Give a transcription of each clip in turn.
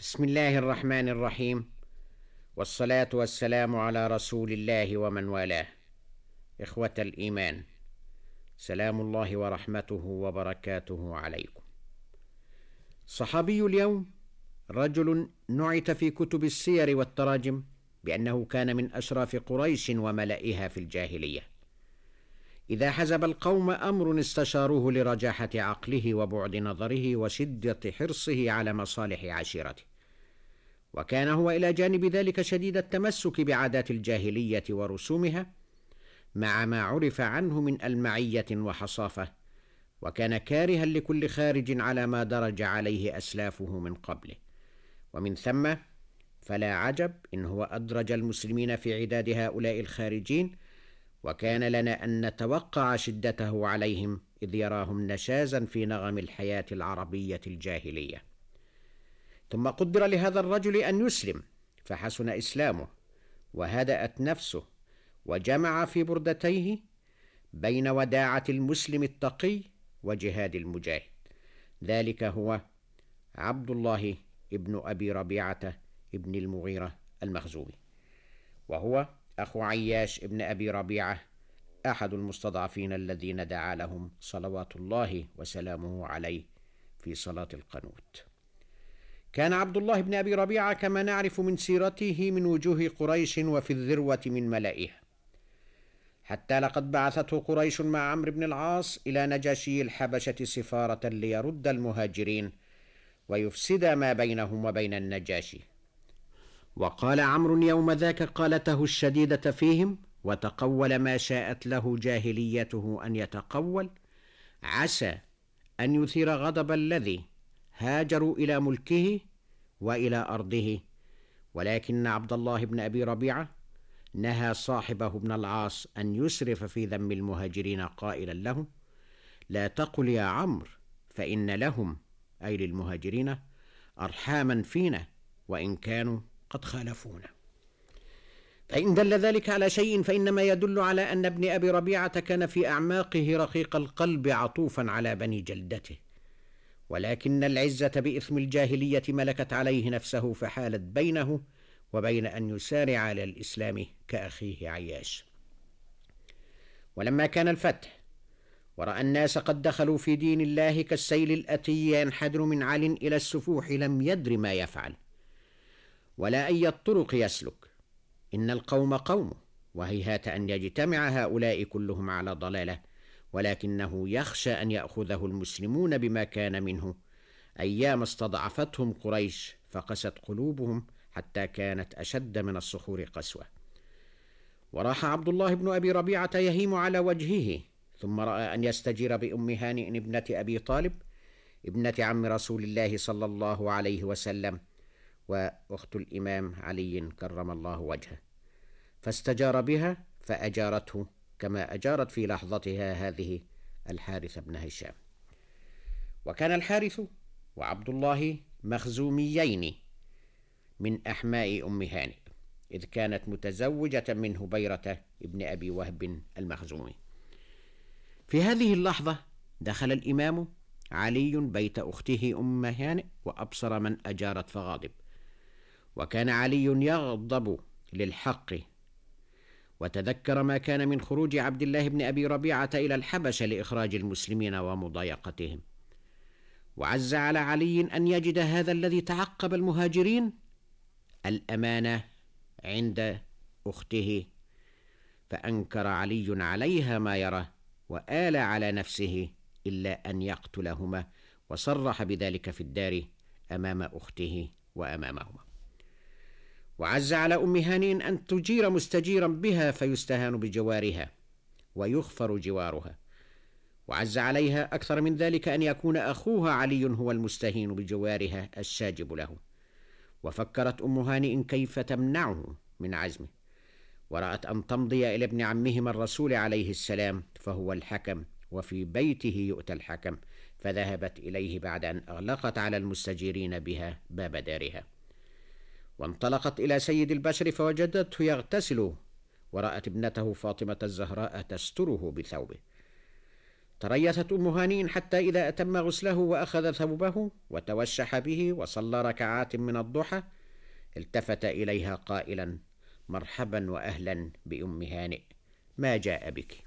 بسم الله الرحمن الرحيم. والصلاة والسلام على رسول الله ومن والاه. إخوة الإيمان سلام الله ورحمته وبركاته عليكم. صحابي اليوم رجل نعت في كتب السير والتراجم بأنه كان من أشراف قريش وملئها في الجاهلية. إذا حزب القوم أمر استشاروه لرجاحة عقله وبعد نظره وشدة حرصه على مصالح عشيرته. وكان هو إلى جانب ذلك شديد التمسك بعادات الجاهلية ورسومها مع ما عرف عنه من ألمعية وحصافة وكان كارها لكل خارج على ما درج عليه أسلافه من قبله. ومن ثم فلا عجب إن هو أدرج المسلمين في عداد هؤلاء الخارجين وكان لنا أن نتوقع شدته عليهم إذ يراهم نشازا في نغم الحياة العربية الجاهلية. ثم قدر لهذا الرجل أن يسلم فحسن إسلامه وهدأت نفسه وجمع في بردتيه بين وداعة المسلم التقي وجهاد المجاهد. ذلك هو عبد الله ابن أبي ربيعة ابن المغيرة المخزومي وهو أخو عياش ابن أبي ربيعة أحد المستضعفين الذين دعا لهم صلوات الله وسلامه عليه في صلاة القنوت. كان عبد الله بن أبي ربيعة كما نعرف من سيرته من وجوه قريش وفي الذروة من ملائها حتى لقد بعثته قريش مع عمرو بن العاص إلى نجاشي الحبشة سفارة ليرد المهاجرين ويفسد ما بينهم وبين النجاشي. وقال عمرو يوم ذاك قالته الشديدة فيهم وتقول ما شاءت له جاهليته أن يتقول عسى أن يثير غضب الذي هاجروا إلى ملكه وإلى أرضه. ولكن عبد الله بن أبي ربيعة نهى صاحبه ابن العاص أن يسرف في ذم المهاجرين قائلا له لا تقل يا عمرو فإن لهم أي للمهاجرين ارحاما فينا وإن كانوا قد خالفونا. فإن دل ذلك على شيء فإنما يدل على أن ابن أبي ربيعة كان في أعماقه رقيق القلب عطوفا على بني جلدته. ولكن العزة بإثم الجاهلية ملكت عليه نفسه فحالت بينه وبين أن يسارع على الاسلام كأخيه عياش. ولما كان الفتح ورأى الناس قد دخلوا في دين الله كالسيل الأتي ينحدر من عل إلى السفوح لم يدر ما يفعل. ولا أي الطرق يسلك. إن القوم قومه وهيهات أن يجتمع هؤلاء كلهم على ضلالة. ولكنه يخشى أن يأخذه المسلمون بما كان منه. أيام استضعفتهم قريش فقست قلوبهم حتى كانت أشد من الصخور قسوة. وراح عبد الله بن أبي ربيعة يهيم على وجهه ثم رأى أن يستجير بأم هانئ ابنة أبي طالب ابنة عم رسول الله صلى الله عليه وسلم وأخت الإمام علي كرم الله وجهه. فاستجار بها فأجارته كما أجارت في لحظتها هذه الحارث بن هشام. وكان الحارث وعبد الله مخزوميين من أحماء أم هانئ إذ كانت متزوجة من هبيره ابن أبي وهب المخزومي. في هذه اللحظة دخل الإمام علي بيت أخته أم هانئ وأبصر من أجارت فغاضب. وكان علي يغضب للحق وتذكر ما كان من خروج عبد الله بن أبي ربيعة إلى الحبشه لإخراج المسلمين ومضايقتهم. وعز على علي أن يجد هذا الذي تعقب المهاجرين الأمانة عند أخته فأنكر علي عليها ما يرى وآل على نفسه إلا أن يقتلهما وصرح بذلك في الدار أمام أخته وأمامهما. وعز على أم هانئ أن تجير مستجيرا بها فيستهان بجوارها ويغفر جوارها. وعز عليها أكثر من ذلك أن يكون أخوها علي هو المستهين بجوارها الشاجب له. وفكرت أم هانئ كيف تمنعه من عزمه. ورأت أن تمضي إلى ابن عمهما الرسول عليه السلام فهو الحكم وفي بيته يؤتى الحكم فذهبت إليه بعد أن أغلقت على المستجيرين بها باب دارها. وانطلقت إلى سيد البشر فوجدته يغتسل ورأت ابنته فاطمة الزهراء تستره بثوبه. تريثت أم هانئ حتى إذا أتم غسله وأخذ ثوبه وتوشح به وصلى ركعات من الضحى التفت إليها قائلا مرحبا وأهلا بأم هانئ ما جاء بك؟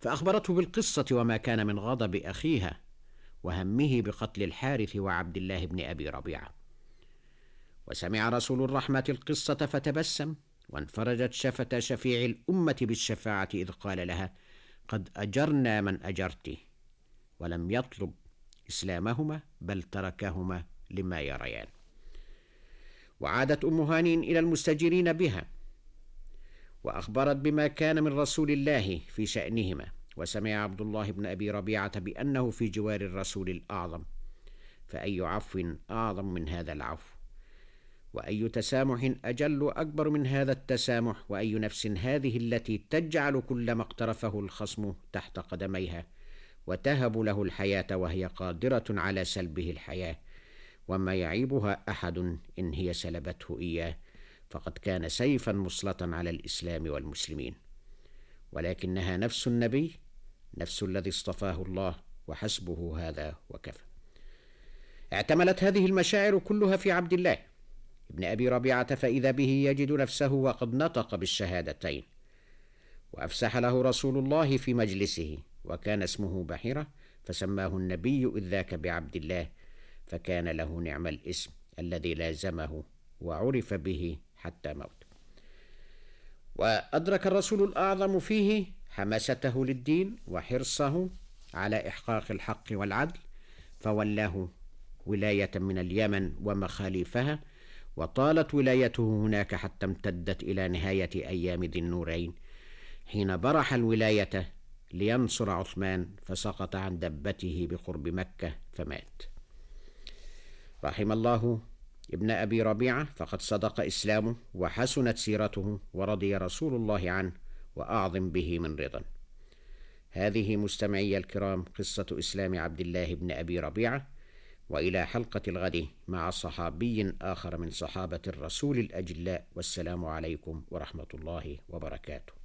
فأخبرته بالقصة وما كان من غضب أخيها وهمه بقتل الحارث وعبد الله بن أبي ربيعة. وسمع رسول الرحمة القصة فتبسم وانفرجت شفة شفيع الأمة بالشفاعة إذ قال لها قد أجرنا من أجرت ولم يطلب إسلامهما بل تركهما لما يريان. وعادت أم هاني إلى المستجيرين بها وأخبرت بما كان من رسول الله في شأنهما وسمع عبد الله بن أبي ربيعة بأنه في جوار الرسول الأعظم. فأي عفو أعظم من هذا العفو؟ وأي تسامح أجل اكبر من هذا التسامح وأي نفس هذه التي تجعل كل ما اقترفه الخصم تحت قدميها وتهب له الحياة وهي قادرة على سلبه الحياة. وما يعيبها أحد إن هي سلبته إياه. فقد كان سيفا مسلطا على الإسلام والمسلمين. ولكنها نفس النبي نفس الذي اصطفاه الله وحسبه هذا وكفى. اعتملت هذه المشاعر كلها في عبد الله. ابن أبي ربيعة فإذا به يجد نفسه وقد نطق بالشهادتين. وأفسح له رسول الله في مجلسه وكان اسمه بحيرة فسماه النبي إذ ذاك بعبد الله فكان له نعم الاسم الذي لازمه وعرف به حتى موت. وأدرك الرسول الأعظم فيه حماسته للدين وحرصه على إحقاق الحق والعدل فولاه ولاية من اليمن ومخاليفها وطالت ولايته هناك حتى امتدت إلى نهاية أيام ذي النورين. حين برح الولاية لينصر عثمان فسقط عن دبته بقرب مكة فمات. رحم الله ابن أبي ربيعة فقد صدق إسلامه وحسنت سيرته ورضي رسول الله عنه وأعظم به من رضا. هذه مستمعي الكرام قصة إسلام عبد الله بن أبي ربيعة. وإلى حلقة الغد مع صحابي آخر من صحابة الرسول الأجلاء والسلام عليكم ورحمة الله وبركاته.